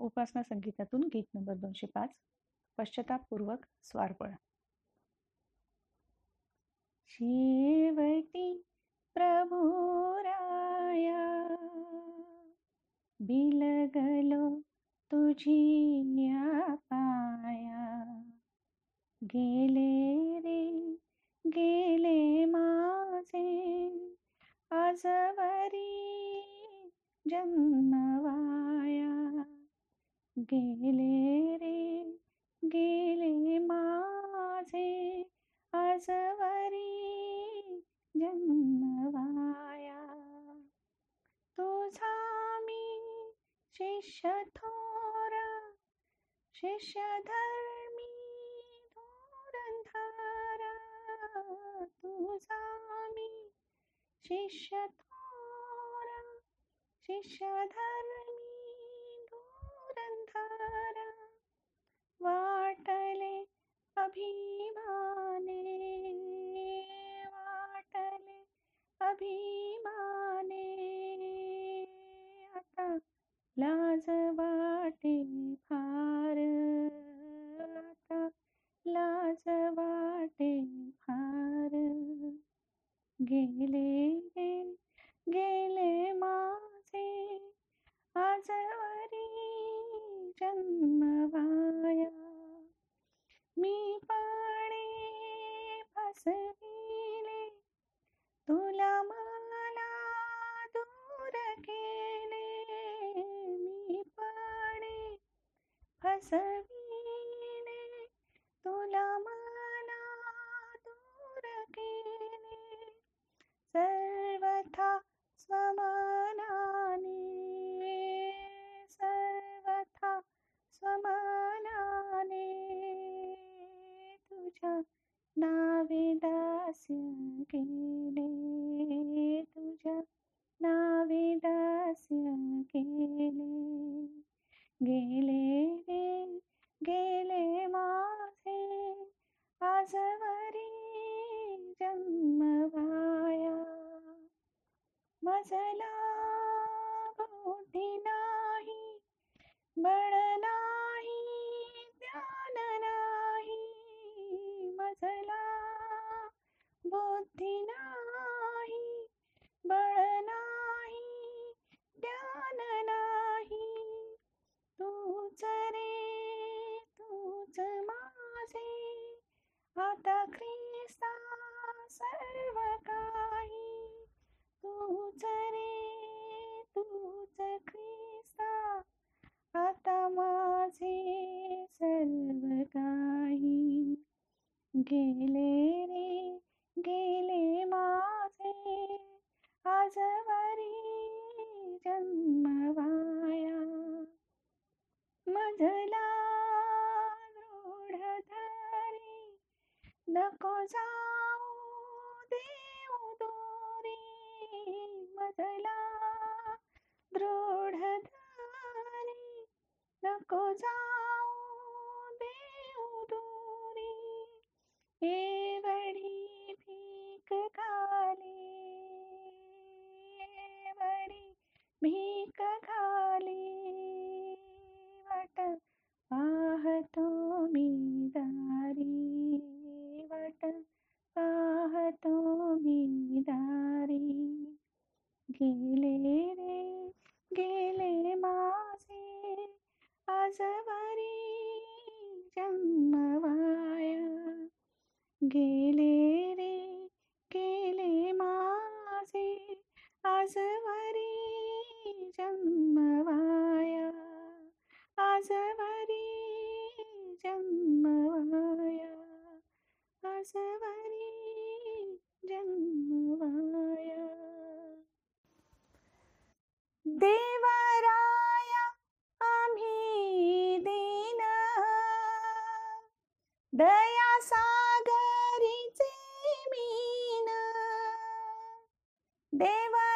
उपासना संगीतातून गीत नंबर दोनशे पाच पश्चातापूर्वक स्वार्पण शेवटी प्रभुराया बिलगलो तुझी पाया गेले रे गेले माझे आजवरी जन्मवा. गेले रे गेले माझे. आजवरी जन्मवाया. तुझा मी शिष्य थोर शिष्य धर्मी धोरंधर तुझा मी शिष्य थोर शिष्य धर्म सारा वाटले अभिमाने वाटले अभिमाने. आता लाज वाटे फार आता लाज वाटे फार. गेले Bangkok. では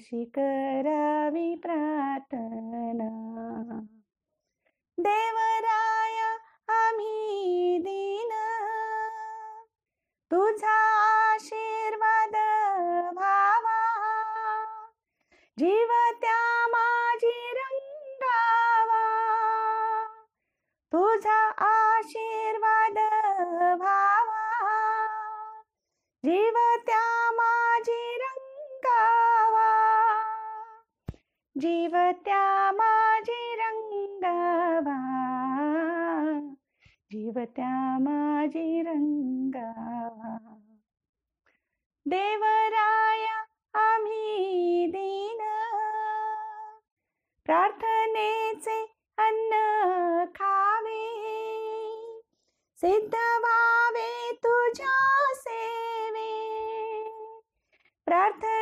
अशी करावी प्रार्थना. देवराया आम्ही दिन. तुझा जीव त्या माझी रंगावा. जीव त्या माझी रंगावा. देवराया आम्ही दीन. प्रार्थनेचे अन्न खावे. सिद्ध व्हावे तुझ्या सेवे. प्रार्थना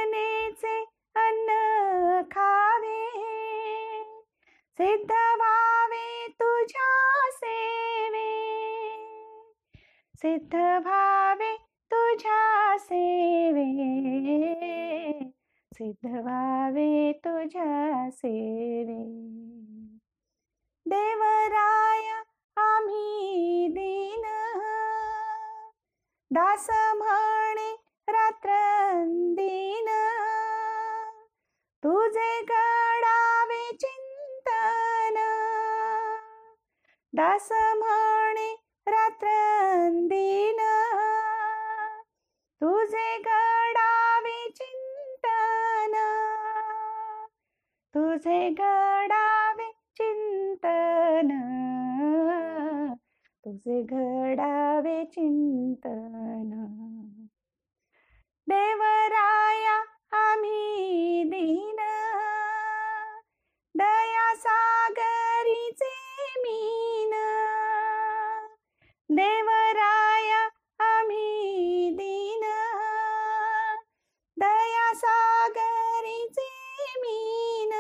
सिद्ध व्हावे तुझ्या सेवे. सिद्ध व्हावे तुझ्या सेवे. सिद्ध व्हावे तुझ्या सेवे. देवराय आम्ही दीन दास म्हण दास म्हणे रात्रंदीन. तुझे गडावे चिंतन. तुझे गडावे चिंतन. तुझे घडावे चिंतन. देवराया आम्ही दीन. दया सा देवराया आम्ही दीन दया सागरीचे मीन.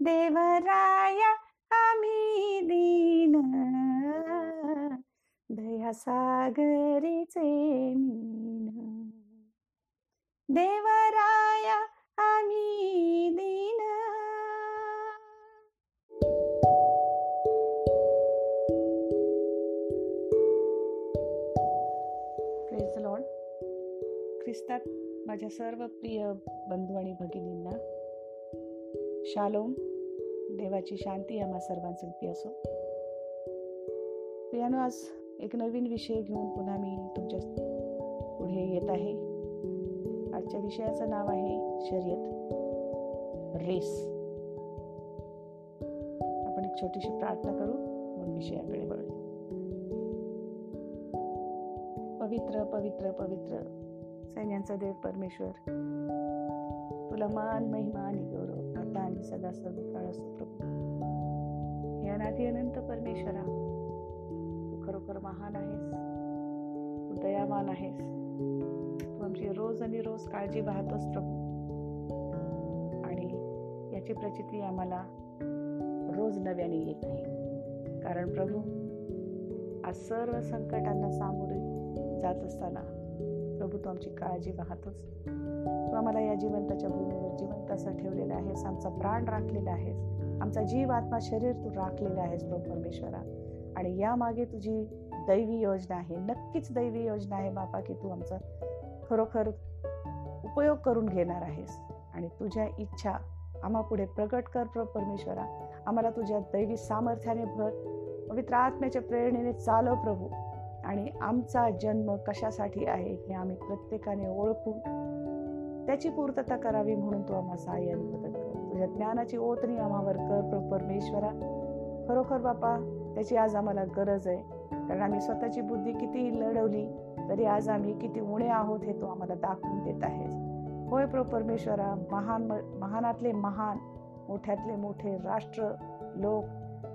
देवराया आम्ही दीन दया सागरीचे मीन. देवराया आम्ही दीन ख्रिस्तात माझ्या सर्व प्रिय बंधू आणि भगिनींना. शालोम देवाची शांती आम्हा सर्वांसाठी असो. प्रियानो आज एक नवीन विषय घेऊन पुन्हा मी तुमच्यापुढे येत आहे. आजच्या विषयाचं नाव आहे शर्यत रेस. आपण एक छोटीशी प्रार्थना करू मग विषयाकडे वळू पवित्र पवित्र पवित्र. सैन्यांचा देव परमेश्वर. तुला मान महिमा आणि गौरव आता आणि सदा सर्व काळ असो प्रभू. हे अनादी अनंत परमेश्वरा तू खरोखर महान आहेस. तू दयावान आहेस. तू आमची रोज आणि रोज काळजी पाहतोस प्रभू. आणि याची प्रचिती आम्हाला रोज नव्याने येत आहे. कारण प्रभू आज सर्व संकटांना सामोरे जात असताना प्रभू तू आमची काळजी पाहतोस तू आम्हाला या जिवंताच्या भूमीवर जिवंत असं ठेवलेलं आहेस. आमचा प्राण राखलेला आहेस. आमचा जीव आत्मा शरीर तू राखलेला आहेस प्रभू परमेश्वरा. आणि यामागे तुझी दैवी योजना आहे. नक्कीच दैवी योजना आहे बापा की तू आमचा खरोखर उपयोग करून घेणार आहेस. आणि तुझ्या इच्छा आम्हा पुढे प्रगट कर प्रभू परमेश्वरा. आम्हाला तुझ्या दैवी सामर्थ्याने भर पवित्र आत्म्याच्या प्रेरणेने चालव प्रभू. आणि आमचा जन्म कशासाठी आहे हे आम्ही प्रत्येकाने ओळखून त्याची पूर्तता करावी म्हणून तू आम्हा सहाय्याने मदत कर तुझ्या ज्ञानाची ओतणी आम्हावर कर परमेश्वरा. खरोखर बापा त्याची आज आम्हाला गरज आहे. कारण आम्ही स्वतःची बुद्धी किती लढवली तरी आज आम्ही किती उणे आहोत हे तू आम्हाला दाखवून देत आहेस होय प्रो परमेश्वरा महान महानातले महान मोठ्यातले मोठे राष्ट्र लोक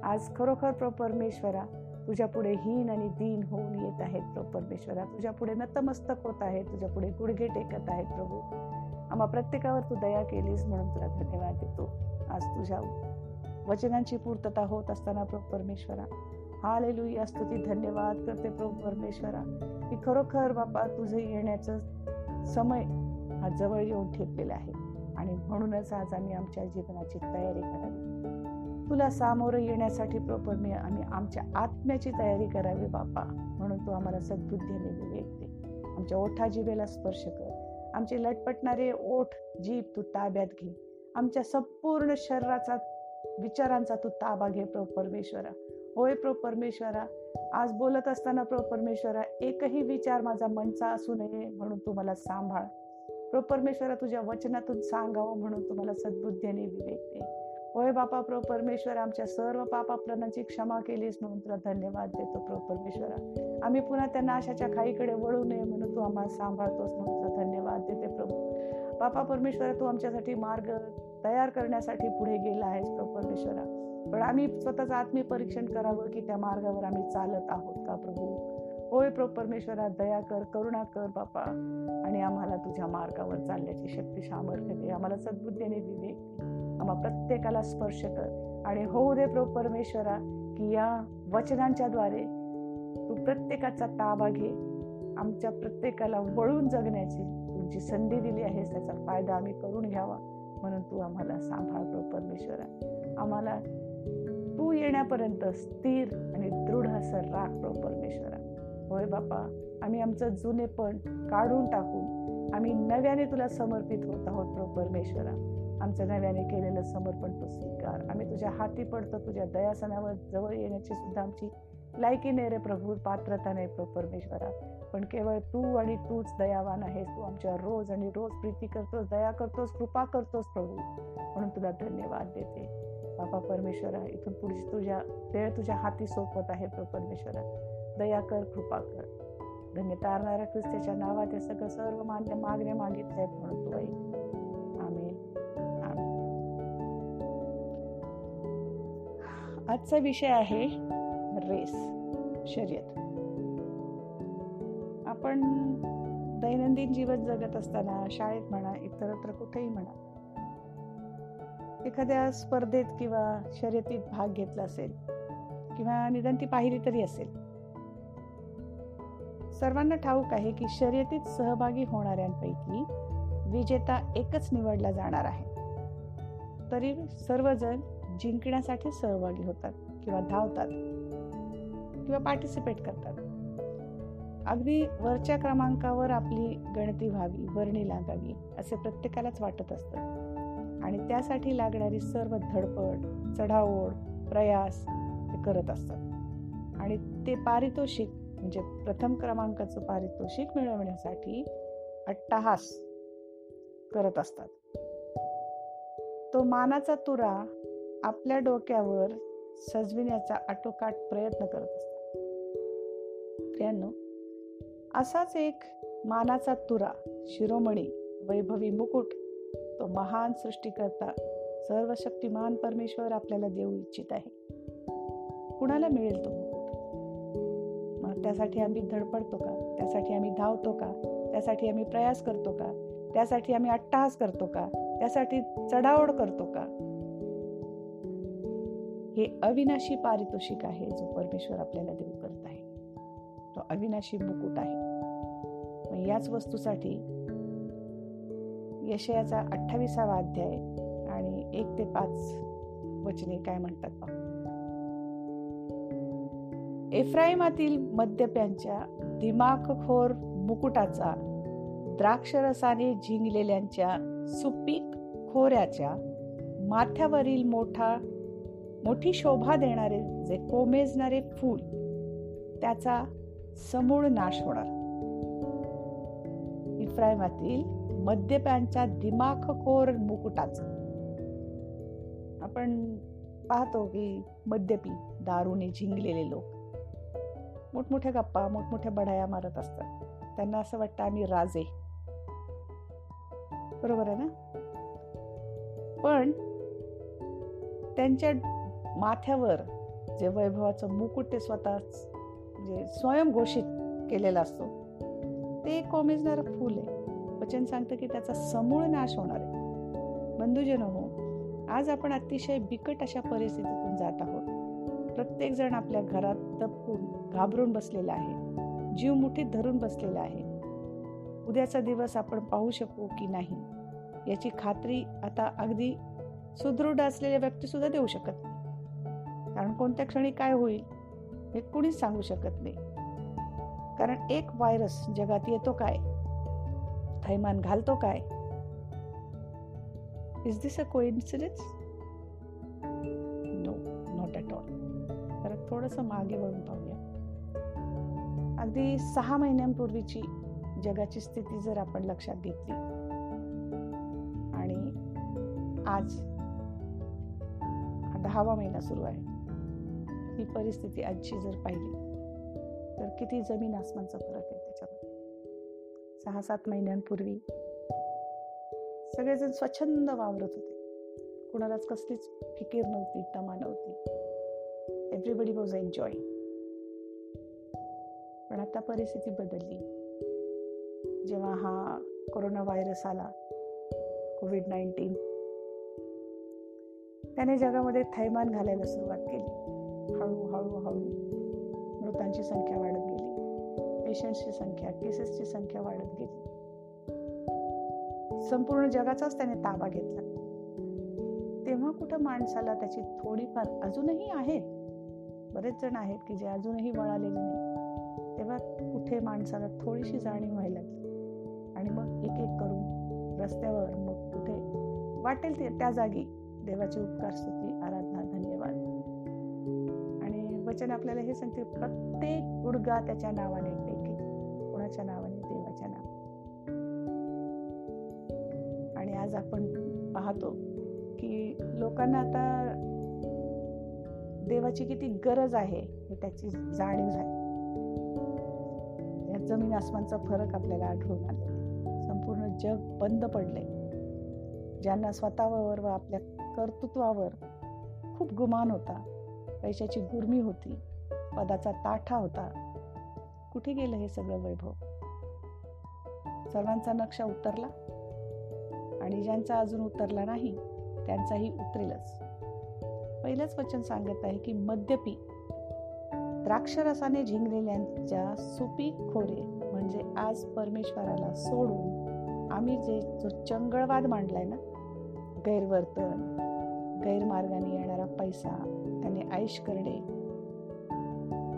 आज खरोखर प्रो परमेश्वरा तुझ्या पुढे हीन आणि दीन होऊन येत आहेत प्रभू परमेश्वरा. तुझ्या पुढे नतमस्तक होत आहेत. तुझ्या पुढे गुडघे टेकत आहेत प्रभू. आम्हा प्रत्येकावर तू दया केलीस म्हणून तुला धन्यवाद देतो. आज तुझ्या वचनांची पूर्तता होत असताना प्रभू परमेश्वरा. हा असतो स्तुती धन्यवाद करते प्रभू परमेश्वरा. की खरोखर बाबा तुझं येण्याचं समय हा जवळ येऊन ठेपलेला आहे. आणि म्हणूनच आज आम्ही आमच्या जीवनाची तयारी करावी. तुला सामोरं येण्यासाठी प्रॉपर आम्ही आमच्या आत्म्याची तयारी करावी बापा म्हणून तू आम्हाला सद्बुद्धीने विवेक दे आमच्या ओठा जिभेला स्पर्श कर. आमचे लटपटणारे ओठ जीभ तू ताब्यात घे. आमच्या संपूर्ण शरीराचा विचारांचा तू ताबा घे प्रो परमेश्वरा होय प्रो परमेश्वरा आज बोलत असताना प्रो परमेश्वरा एकही विचार माझा मनचा असू नये म्हणून तू मला सांभाळ. प्रो परमेश्वरा तुझ्या वचनातून सांगावं म्हणून तुम्हाला सद्बुद्धीने विवेक दे होय बापा प्रो परमेश्वर आमच्या सर्व पापाप्रणांची क्षमा केलीस म्हणून तुला धन्यवाद देतो प्रो परमेश्वरा. आम्ही पुन्हा त्या नाशाच्या खाईकडे वळू नये म्हणून तू आम्हाला सांभाळतोस म्हणून तुला धन्यवाद देते प्रभू. बापा परमेश्वरा तू आमच्यासाठी मार्ग तयार करण्यासाठी पुढे गेला आहेस प्रो परमेश्वरा. पण आम्ही स्वतःचं आत्मीपरीक्षण करावं की त्या मार्गावर आम्ही चालत आहोत का प्रभू? होय प्रो परमेश्वरा दया कर करुणा कर बापा. आणि आम्हाला तुझ्या मार्गावर चालण्याची शक्ती सामर्थ्य दे. आम्हाला सद्बुद्धीने विवेक आम्हा प्रत्येकाला स्पर्श कर. आणि होऊ दे प्रो परमेश्वरा की या वचनांच्या द्वारे तू प्रत्येकाचा ताबा घे. आमच्या प्रत्येकाला वळून जगण्याची तुमची संधी दिली आहे त्याचा फायदा आम्ही करून घ्यावा. म्हणून तू आम्हाला सांभाळ प्रो परमेश्वरा. आम्हाला तू येण्यापर्यंत स्थिर आणि दृढ असं राख प्रो परमेश्वरा. होय बापा आम्ही आमचं जुनेपण काढून टाकून आम्ही नव्याने तुला समर्पित होत आहोत प्रो परमेश्वरा. आमचं नव्याने केलेलं समर्पण तू स्वीकार. आम्ही तुझ्या हाती पडतो तुझ्या दयासनावर जवळ येण्याची सुद्धा आमची लायकी नाही रे प्रभू पात्रता नाही प्र परमेश्वरा. पण केवळ तू आणि तूच दयावान आहेस. तू आमच्या रोज आणि रोज प्रीती करतोस दया करतोस कृपा करतोस प्रभू. म्हणून तुला धन्यवाद देते. बाबा परमेश्वरा इथून पुढची तुझ्या वेळ तुझ्या हाती सोपवत आहे प्र परमेश्वरा. दया कर कृपा कर. धन्य तारणाऱ्या ख्रिस्त्याच्या नावात हे सगळं सर्व मान्य मागण्या मागितल्या म्हणून तू ऐक. आजचा विषय आहे रेस शर्यत. आपण दैनंदिन जीवन जगत असताना शाळेत म्हणा इतरत्र कुठेही म्हणा एखाद्या स्पर्धेत किंवा शर्यतीत भाग घेतला असेल किंवा निदान ती पाहिली तरी असेल. सर्वांना ठाऊक आहे की शर्यतीत सहभागी होणाऱ्यांपैकी विजेता एकच निवडला जाणार आहे. तरी सर्वजण जिंकण्यासाठी सहभागी होतात किंवा धावतात किंवा पार्टिसिपेट करतात. अगदी वरच्या क्रमांकावर आपली गणती व्हावी वर्णी लागावी असे प्रत्येकालाच वाटत असतं. आणि त्यासाठी लागणारी सर्व धडपड चढाओढ प्रयास ते करत असतात. आणि ते पारितोषिक म्हणजे प्रथम क्रमांकाचं पारितोषिक मिळवण्यासाठी अट्टाहास करत असतात. तो मानाचा तुरा आपल्या डोक्यावर सजविण्याचा आटोकाट प्रयत्न करत असतात. असाच एक मानाचा तुरा शिरोमणी वैभवी मुकुट तो महान सृष्टीकर्ता सर्व शक्तिमान परमेश्वर आपल्याला देऊ इच्छित आहे. कुणाला मिळेल तो मुकुट? मग त्यासाठी आम्ही धडपडतो का? त्यासाठी आम्ही धावतो का? त्यासाठी आम्ही प्रयास करतो का? त्यासाठी आम्ही अट्टाहास करतो का? त्यासाठी चढाओढ करतो का? हे अविनाशी पारितोषिक आहे जो परमेश्वर आपल्याला देऊ करत आहे. तो अविनाशी मुकुट आहे. मग याच वस्तूसाठी यशयाचा अठ्ठावीसावा अध्याय आणि एक ते पाच वचने काय म्हणतात पाहू. एफ्राईमातील मद्यप्यांच्या दिमाखखोर मुकुटाचा द्राक्षरसाने झिंगलेल्यांच्या सुपीक खोऱ्याच्या माथ्यावरील मोठा मोठी शोभा देणारे जे कोमेजणारे फूल त्याचा समूळ नाश होणार. इफ्रायमातील मद्यपांच्या दिमाखखोर मुकुटाचा. आपण पाहतो की मद्यपी दारूने झिंगलेले लोक. मोठमोठ्या गप्पा मोठमोठ्या बढाया मारत असतात. त्यांना असं वाटतं आम्ही राजे. बरोबर आहे ना? पण त्यांच्या माथ्यावर जे वैभवाचं मुकुट ते स्वतःच म्हणजे स्वयंघोषित केलेला असतो ते एक कोमेजणारं फूल आहे. वचन सांगतं की त्याचा समूळ नाश होणार आहे. बंधुजन हो आज आपण अतिशय बिकट अशा परिस्थितीतून जात आहोत. प्रत्येक जण आपल्या घरात दबकून घाबरून बसलेला आहे. जीव मुठीत धरून बसलेला आहे. उद्याचा दिवस आपण पाहू शकू की नाही. याची खात्री आता अगदी सुदृढ असलेल्या व्यक्ती सुद्धा देऊ शकत नाही. कारण कोणत्या क्षणी काय होईल हे कुणीच सांगू शकत नाही. कारण एक व्हायरस जगात येतो काय? थैमान घालतो काय? Is this a coincidence no not at all तर थोडंसं मागे वळून पाहूया. अगदी सहा महिन्यांपूर्वीची जगाची स्थिती जर आपण लक्षात घेतली. आणि आज दहावा महिना सुरू आहे. ही परिस्थिती आजची जर पाहिली तर किती जमीन आसमानचा फरक आहे त्याच्यामध्ये. सहा सात महिन्यांपूर्वी सगळेजण स्वच्छंद वावरत होते. कुणालाच कसलीच फिकीर नव्हती तमा नव्हती एव्हरीबडी वॉज एन्जॉय पण आता परिस्थिती बदलली. जेव्हा हा कोरोना व्हायरस आला कोविड नाईन्टीन त्याने जगामध्ये थैमान घालायला सुरुवात केली. हळूहळू हळू मृतांची संख्या वाढत गेली. पेशंट्सची संख्या केसेसची संख्या वाढत गेली. संपूर्ण जगाचाच त्याने ताबा घेतला. तेव्हा कुठं माणसाला त्याची थोडीफार अजूनही आहेत? बरेच जण आहेत की जे अजूनही वळालेले नाही. तेव्हा कुठे माणसाला थोडीशी जाणीव व्हायला लागली. आणि मग एक एक करून रस्त्यावर मग कुठे वाटेल ते त्या जागी देवाची उपकार स्तुती आराधना वचन आपल्याला हे सांगते प्रत्येक गुडगा त्याच्या नावाने टेके. कोणाच्या नावाने? देवाच्या नावाने. आणि आज आपण पाहतो की लोकांना आता देवाची किती गरज आहे हे त्याची जाणीव झाली. या जमीन आसमानचा फरक आपल्याला आढळून आले. संपूर्ण जग बंद पडले ज्यांना स्वतःवर व आपल्या कर्तृत्वावर खूप गुमान होता पैशाची गुरमी होती. पदाचा ताठा होता. कुठे गेलं हे सगळं वैभव? सर्वांचा नक्षा उतरला. आणि ज्यांचा अजून उतरला नाही त्यांचाही उतरेलच. पहिलंच वचन सांगत आहे की मद्यपी द्राक्षरसाने झिंगलेल्यांच्या सुपीक खोरे म्हणजे आज परमेश्वराला सोडून आम्ही जे जो चंगळवाद मांडलाय ना गैरवर्तन गैरमार्गाने येणारा पैसा त्याने आयुष करणे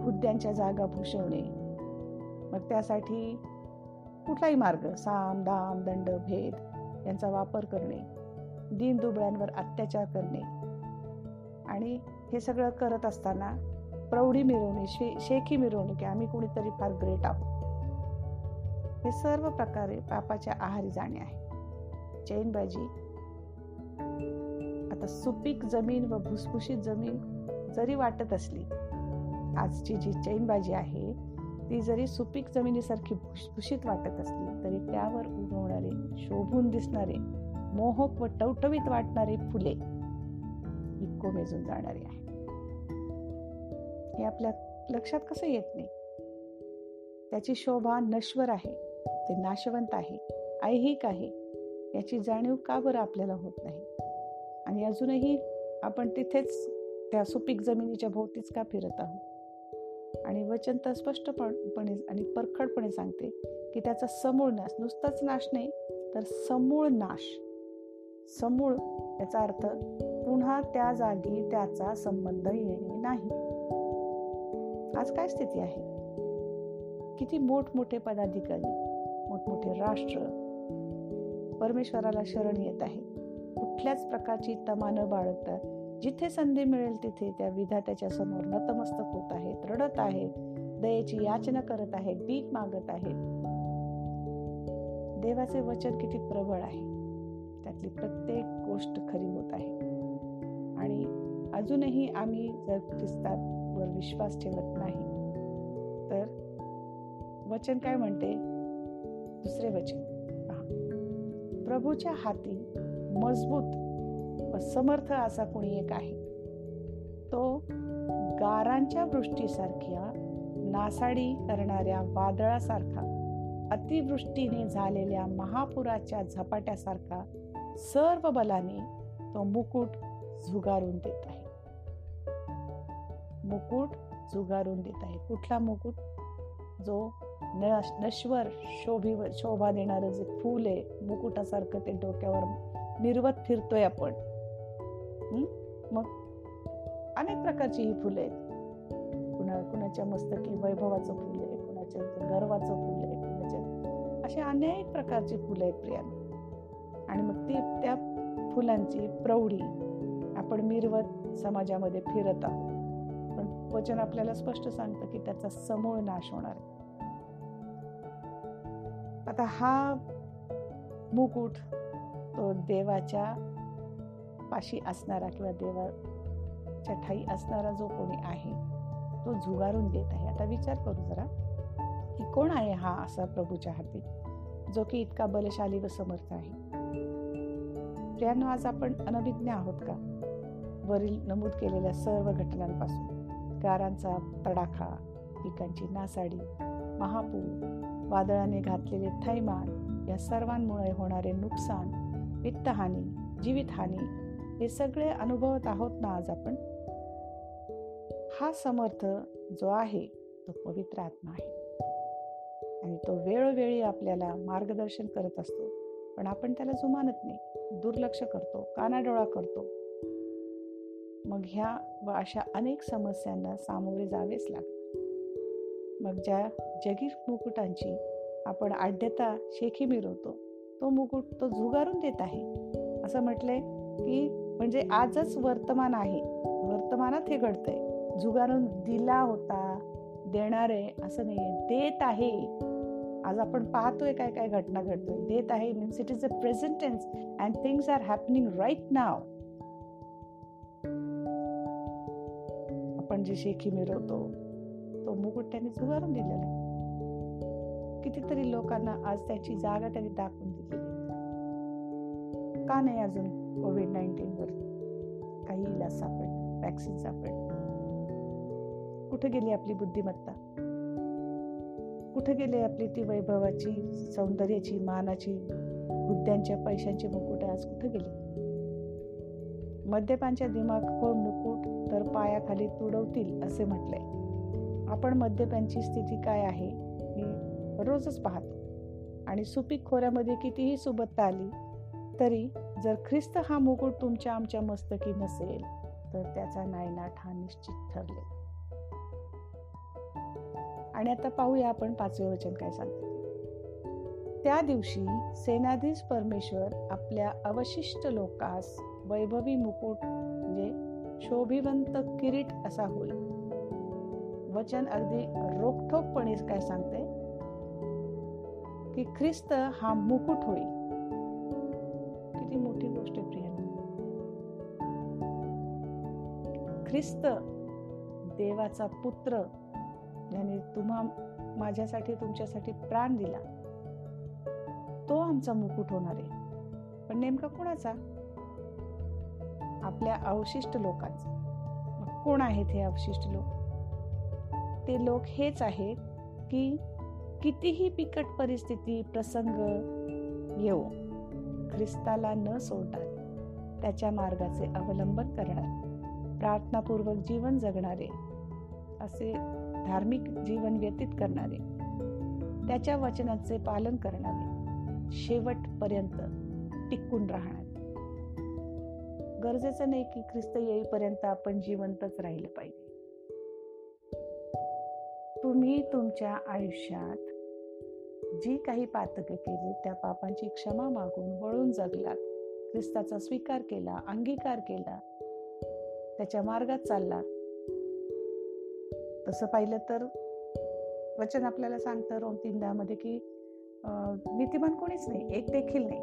हुद्द्यांच्या जागा भूषवणे. मग त्यासाठी कुठलाही मार्ग साम दाम दंड भेद यांचा वापर करणे दीन दुबळ्यांवर अत्याचार करणे. आणि हे सगळं करत असताना प्रौढी मिरवणे शे शेखी मिरवणुकी आम्ही कुणीतरी फार ग्रेट आहोत. हे सर्व प्रकारे पापाच्या आहारी जाणे आहे. चैनबाजी आता सुपीक जमीन व भुसभुशीत जमीन जरी वाटत असली आजची जी चैनबाजी आहे ती जरी सुपीक जमिनीसारखी भुसभुशीत वाटत असली तरी त्यावर उगवणारे शोभून दिसणारे मोहक व टवटवीत वाटणारे फुले ही कोमेजून जाणारी आहे हे आपल्या लक्षात कसं येत नाही? त्याची शोभा नश्वर आहे ते नाशवंत आहे ऐहिक आहे याची जाणीव का बरं आपल्याला होत नाही? आणि अजूनही आपण तिथेच त्या सुपीक जमिनीच्या भोवतीच का फिरत आहोत? आणि वचन तर स्पष्टपणे आणि परखडपणे सांगते की त्याचा समूळ नाश नुसताच नाश नाही तर समूळ नाश. समूळ याचा अर्थ पुन्हा त्या जागी त्याचा संबंध येणे नाही. आज काय स्थिती आहे? किती मोठमोठे पदाधिकारी मोठमोठे राष्ट्र परमेश्वराला शरण येत आहे कुठल्याच प्रकारची तमा न बाळगता जिथे संधी मिळेल तिथे त्या विधात्याच्या समोर नतमस्तक होत आहेत रडत आहेत दयेची याचना करत आहेत भीक मागत आहेत. देवाचे वचन किती प्रबळ आहे. त्यातली प्रत्येक गोष्ट खरी होत आहे. आणि अजूनही आम्ही जर ख्रिस्तावर विश्वास ठेवत नाही तर वचन काय म्हणते? दुसरे वचन प्रभूच्या हाती मजबूत व समर्थ असा कोणी एक आहे. तो गारांच्या वृष्टीसारख्या नासाडी करणाऱ्या वादळासारखा अतिवृष्टीने झालेल्या महापुराच्या झपाट्यासारखा सर्व बलाने तो मुकुट झुगारून देत आहे. मुकुट झुगारून देत आहे. कुठला मुकुट? जो नश्वर शोभी शोभा देणारं जे फूल आहे मुकुटासारखं ते डोक्यावर निर्वत फिरतोय आपण. मग अनेक प्रकारची ही फुलं आहेत. कुणा कुणाच्या मस्तकी वैभवाचं फुल आहे कुणाच्या गर्वाचं फुल आहे कुणाच्या अशा अनेक प्रकारची फुलं आहेत प्रियानो. आणि मग ती त्या फुलांची प्रौढी आपण मिरवत समाजामध्ये फिरत आहोत. पण वचन आपल्याला स्पष्ट सांगतं की त्याचा समूळ नाश होणार आहे. आता हा मुकुट तो देवाच्या पाशी असणारा किंवा देवाच्या ठाई असणारा जो कोणी आहे तो झुगारून देत आहे. आता विचार करू जरा की कोण आहे हा असा प्रभूच्या हाती जो की इतका बलशाली व समर्थ आहे? त्यानं आज आपण अनभिज्ञ आहोत का? वरील नमूद केलेल्या सर्व घटनांपासून गारांचा तडाखा पिकांची नासाडी महापूर वादळाने घातलेले थैमान या सर्वांमुळे होणारे नुकसान वित्तहानी जीवितहानी हे सगळे अनुभवत आहोत ना आज आपण? हा समर्थ जो आहे तो पवित्र आत्मा आहे. आणि तो वेळोवेळी आपल्याला मार्गदर्शन करत असतो. पण आपण त्याला जुमानत नाही. दुर्लक्ष करतो कानाडोळा करतो. मग ह्या व अशा अनेक समस्यांना सामोरे जावेच लागते मग ज्या जगीर मुकुटांची आपण आढ्यता शेखी मिरवतो तो मुकुट तो झुगारून देत आहे. असं म्हटलंय की म्हणजे आजच वर्तमान आहे. वर्तमानात हे घडतंय. झुगारून दिला होता देणार आहे असं नाही देत आहे. आज आपण पाहतोय काय काय घटना घडतोय. देत आहे means it is a present tense and things are happening right नाव आपण जे शेखी मिरवतो तो मुकुट त्याने झुगारून दिलेला आहे. कितीतरी लोकांना आज त्याची जागा त्याने दाखवून दिलेली का नाही अजून कोविड नाईन्टीन वर काही इलाज सापड वॅक्सिन सापड कुठे गेली आपली बुद्धिमत्ता? कुठे गेली आपली ती वैभवाची सौंदर्याची मानाची हुद्द्यांच्या पैशांची मुकुट आज कुठे गेली? मद्यपानच्या दिमागखोर मुकुट तर पायाखाली तुडवतील असे म्हटलंय. आपण मद्यपांची स्थिती काय आहे? रोजच पाहतो. आणि सुपीक खोऱ्यामध्ये कितीही सुबत्ता आली तरी जर ख्रिस्त हा मुकुट तुमच्या आमच्या मस्तकी नसेल तर त्याचा नायनाट हा निश्चित ठरले. आणि आता पाहूया आपण पाचवे वचन काय सांगते. त्या दिवशी सेनाधीश परमेश्वर आपल्या अवशिष्ट लोकास वैभवी मुकुट म्हणजे शोभिवंत किरीट असा होईल. वचन अगदी रोखठोकपणे काय सांगते? की ख्रिस्त हा मुकुट होईल किती मोठी गोष्ट आहे ख्रिस्त देवाचा पुत्र ज्याने तुम्हा माझ्यासाठी तुमच्यासाठी प्राण दिला तो आमचा मुकुट होणार आहे. पण नेमका कोणाचा? आपल्या अवशिष्ट लोकांचा. कोण आहेत हे अवशिष्ट लोक? ते लोक हेच आहेत की कितीही बिकट परिस्थिती प्रसंग येऊ ख्रिस्ताला न सोडणार त्याच्या मार्गाचे अवलंबन करणार प्रार्थनापूर्वक जीवन जगणारे असे धार्मिक जीवन व्यतीत करणारे त्याच्या वचनाचे पालन करणारे शेवटपर्यंत टिकून राहणारे. गरजेचं नाही की ख्रिस्त येईपर्यंत आपण जिवंतच राहिलं पाहिजे. तुम्ही तुमच्या आयुष्यात जी काही पातके केली त्या पापांची क्षमा मागून वळून जगलात ख्रिस्ताचा स्वीकार केला अंगीकार केला. त्याच्या मार्गात चालला. तसं पाहिलं तर वचन आपल्याला सांगतं रोम तीन की नीतिमान कोणीच नाही एक देखील नाही.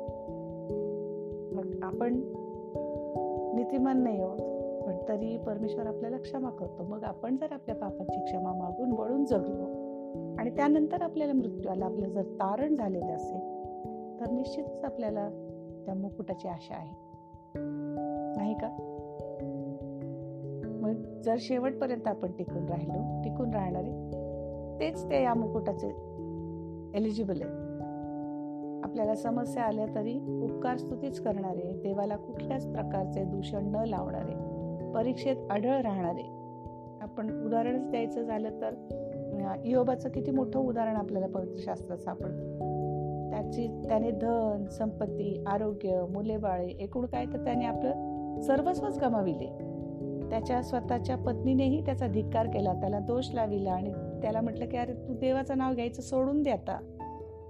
मग आपण नीतिमान नाही आहोत पण तरी परमेश्वर आपल्याला क्षमा करतो. मग आपण जर आपल्या पापांची क्षमा मागून वळून जगलो आणि त्यानंतर आपल्याला मृत्यू आला. आपलं जर तारण झालेलं असेल तर निश्चितच आपल्याला त्या मुकुटाची आशा आहे. नाही का? मग जर शेवटपर्यंत आपण टिकून राहिलो टिकून राहणारे तेच ते या मुकुटाचे एलिजिबल आहे आपल्याला समस्या आल्या तरी उपकार स्तुतीच करणारे देवाला कुठल्याच प्रकारचे दूषण न लावणारे परीक्षेत आढळ राहणारे. आपण उदाहरणच द्यायचं झालं तर इयोबाचं किती मोठं उदाहरण आपल्याला पवित्र शास्त्रात सापडतं. त्याची त्याने धन संपत्ती आरोग्य मुले बाळे एकूण काय तर त्याने आपलं सर्वस्वच गमाविले. त्याच्या स्वतःच्या पत्नीनेही त्याचा धिक्कार केला त्याला दोष लाविला आणि त्याला म्हटलं की अरे तू देवाचं नाव घ्यायचं सोडून दे आता.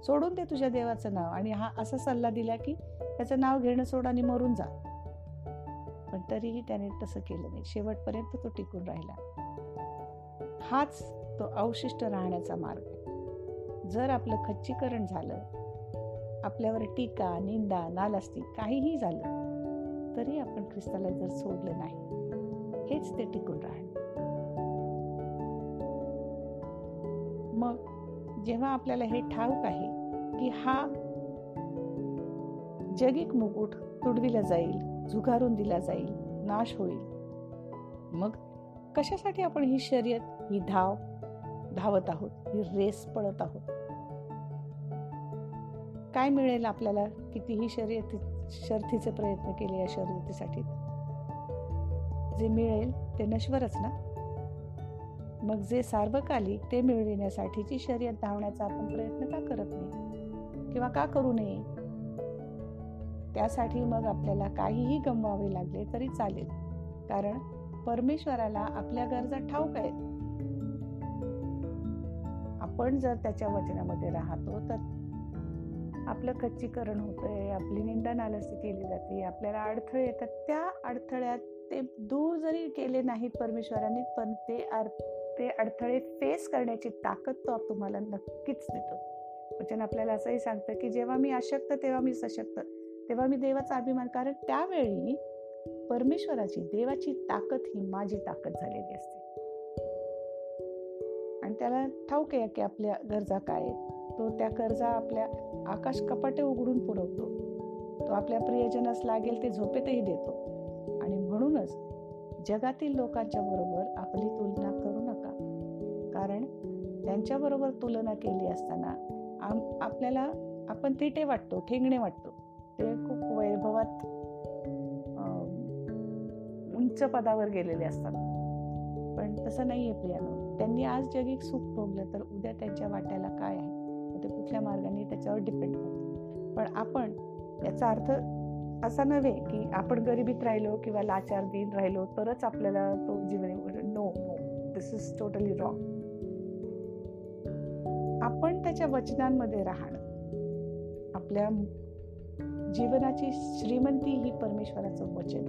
सोडून दे तुझ्या देवाचं नाव. आणि हा असा सल्ला दिला की त्याचं नाव घेणं सोड आणि मरून जा. पण तरीही त्याने तसं केलं नाही. शेवटपर्यंत तो टिकून राहिला. हाच तो अवशिष्ट राहण्याचा मार्ग आहे. जर आपलं खच्चीकरण झालं आपल्यावर टीका निंदा नालास्ती काहीही झालं तरी आपण ख्रिस्ताला जर सोडलं नाही हेच ते टिकून राहणं. मग जेव्हा आपल्याला हे ठाऊक आहे की हा जगिक मुकुट तुडविला जाईल झुगारून दिला जाईल नाश होईल मग कशासाठी आपण ही शर्यत ही धाव धावत आहोत. ही रेस पळत आहोत. काय मिळेल आपल्याला कितीही शर्यती शर्थीचे प्रयत्न केले या शर्यतीसाठी? जे मिळेल ते नश्वरच ना? मग जे सार्वकालिक ते मिळविण्यासाठीची शर्यत धावण्याचा आपण प्रयत्न का करत नाही? किंवा का करू नये? त्यासाठी मग आपल्याला काहीही गमवावे लागले तरी चालेल. कारण परमेश्वराला आपल्या गरजा ठाऊक आहेत. आपण जर त्याच्या वचनामध्ये राहतो तर आपलं खच्चीकरण होतंय आपली निंदा नालसी केली जाते आपल्याला अडथळे येतात. त्या अडथळ्यात ते दूर जरी केले नाहीत परमेश्वरांनी पण ते ते अडथळे फेस करण्याची ताकद तो तुम्हाला नक्कीच देतो. वचन आपल्याला असंही सांगतं की जेव्हा मी अशक्त तेव्हा मी सशक्त तेव्हा मी देवाचा अभिमान कारण त्यावेळी परमेश्वराची देवाची ताकद ही माझी ताकद झालेली असते. आणि त्याला ठाऊक आहे की आपल्या गरजा काय आहेत. तो त्या गरजा आपल्या आकाश कपाटे उघडून पुरवतो. तो आपल्या प्रियजनास लागेल ते झोपेतही देतो. आणि म्हणूनच जगातील लोकांच्या बरोबर आपली तुलना करू नका. कारण त्यांच्याबरोबर तुलना केली असताना आम आपल्याला आपण तिटे वाटतो ठेंगणे वाटतो. ते खूप वैभवात उंच पदावर गेलेले असतात. पण तसं नाही आहे प्रियानो. त्यांनी आज जगिक सुख भोगलं तर उद्या त्यांच्या वाट्याला काय आहे? ते कुठल्या मार्गाने त्याच्यावर डिपेंड करतं पण आपण याचा अर्थ असा नव्हे की आपण गरिबीत राहिलो किंवा लाचार दिन राहिलो तरच आपल्याला तो जीवन no no this is totally wrong आपण त्याच्या वचनांमध्ये राहणं आपल्या जीवनाची श्रीमंती ही परमेश्वराचं वचन.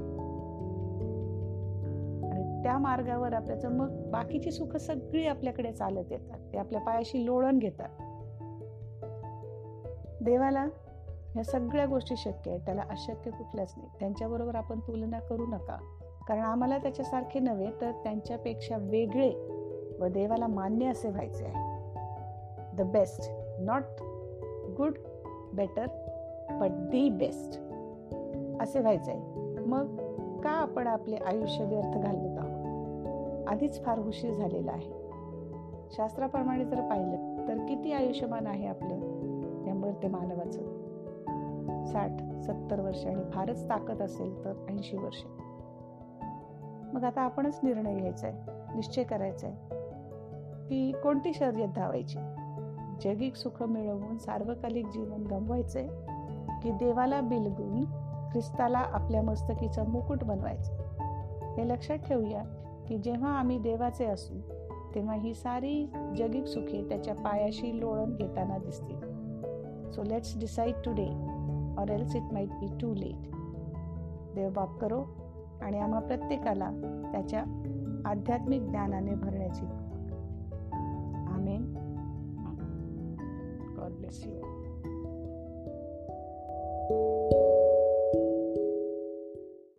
त्या मार्गावर आपल्याचं मग बाकीची सुख सगळी आपल्याकडे चालत येतात. ते आपल्या पायाशी लोळण घेतात. देवाला ह्या सगळ्या गोष्टी शक्य आहेत. त्याला अशक्य कुठल्याच नाही. त्यांच्याबरोबर आपण तुलना करू नका. कारण आम्हाला त्याच्यासारखे नव्हे तर त्यांच्यापेक्षा वेगळे व देवाला मान्य असे व्हायचे आहे. The best not good better but the best असे व्हायचं आहे. मग का आपण आपले आयुष्य व्यर्थ घालवत आहोत? आधीच फार उशीर झालेला आहे. शास्त्राप्रमाणे जर पाहिलं तर किती आयुष्यमान आहे आपलं? या मर्त्य मानवाचं. साठ सत्तर वर्ष आणि फारच ताकद असेल तर ऐंशी वर्ष. मग आता आपणच निर्णय घ्यायचा आहे निश्चय करायचा आहे की कोणती शर्यत धावायची? जगिक सुख मिळवून सार्वकालिक जीवन गमवायचंय? की देवाला बिलगून ख्रिस्ताला आपल्या मस्तकीचा मुकुट बनवायचं हे लक्षात ठेवूया. की जेव्हा आम्ही देवाचे असू तेव्हा ही सारी जगिक सुखे त्याच्या पायाशी लोळण घेताना दिसतील. So let's decide today or else it might be too late देव बाप करो आणि आम्हा प्रत्येकाला त्याच्या आध्यात्मिक ज्ञानाने भरण्याची आमेन गॉड ब्लेस यू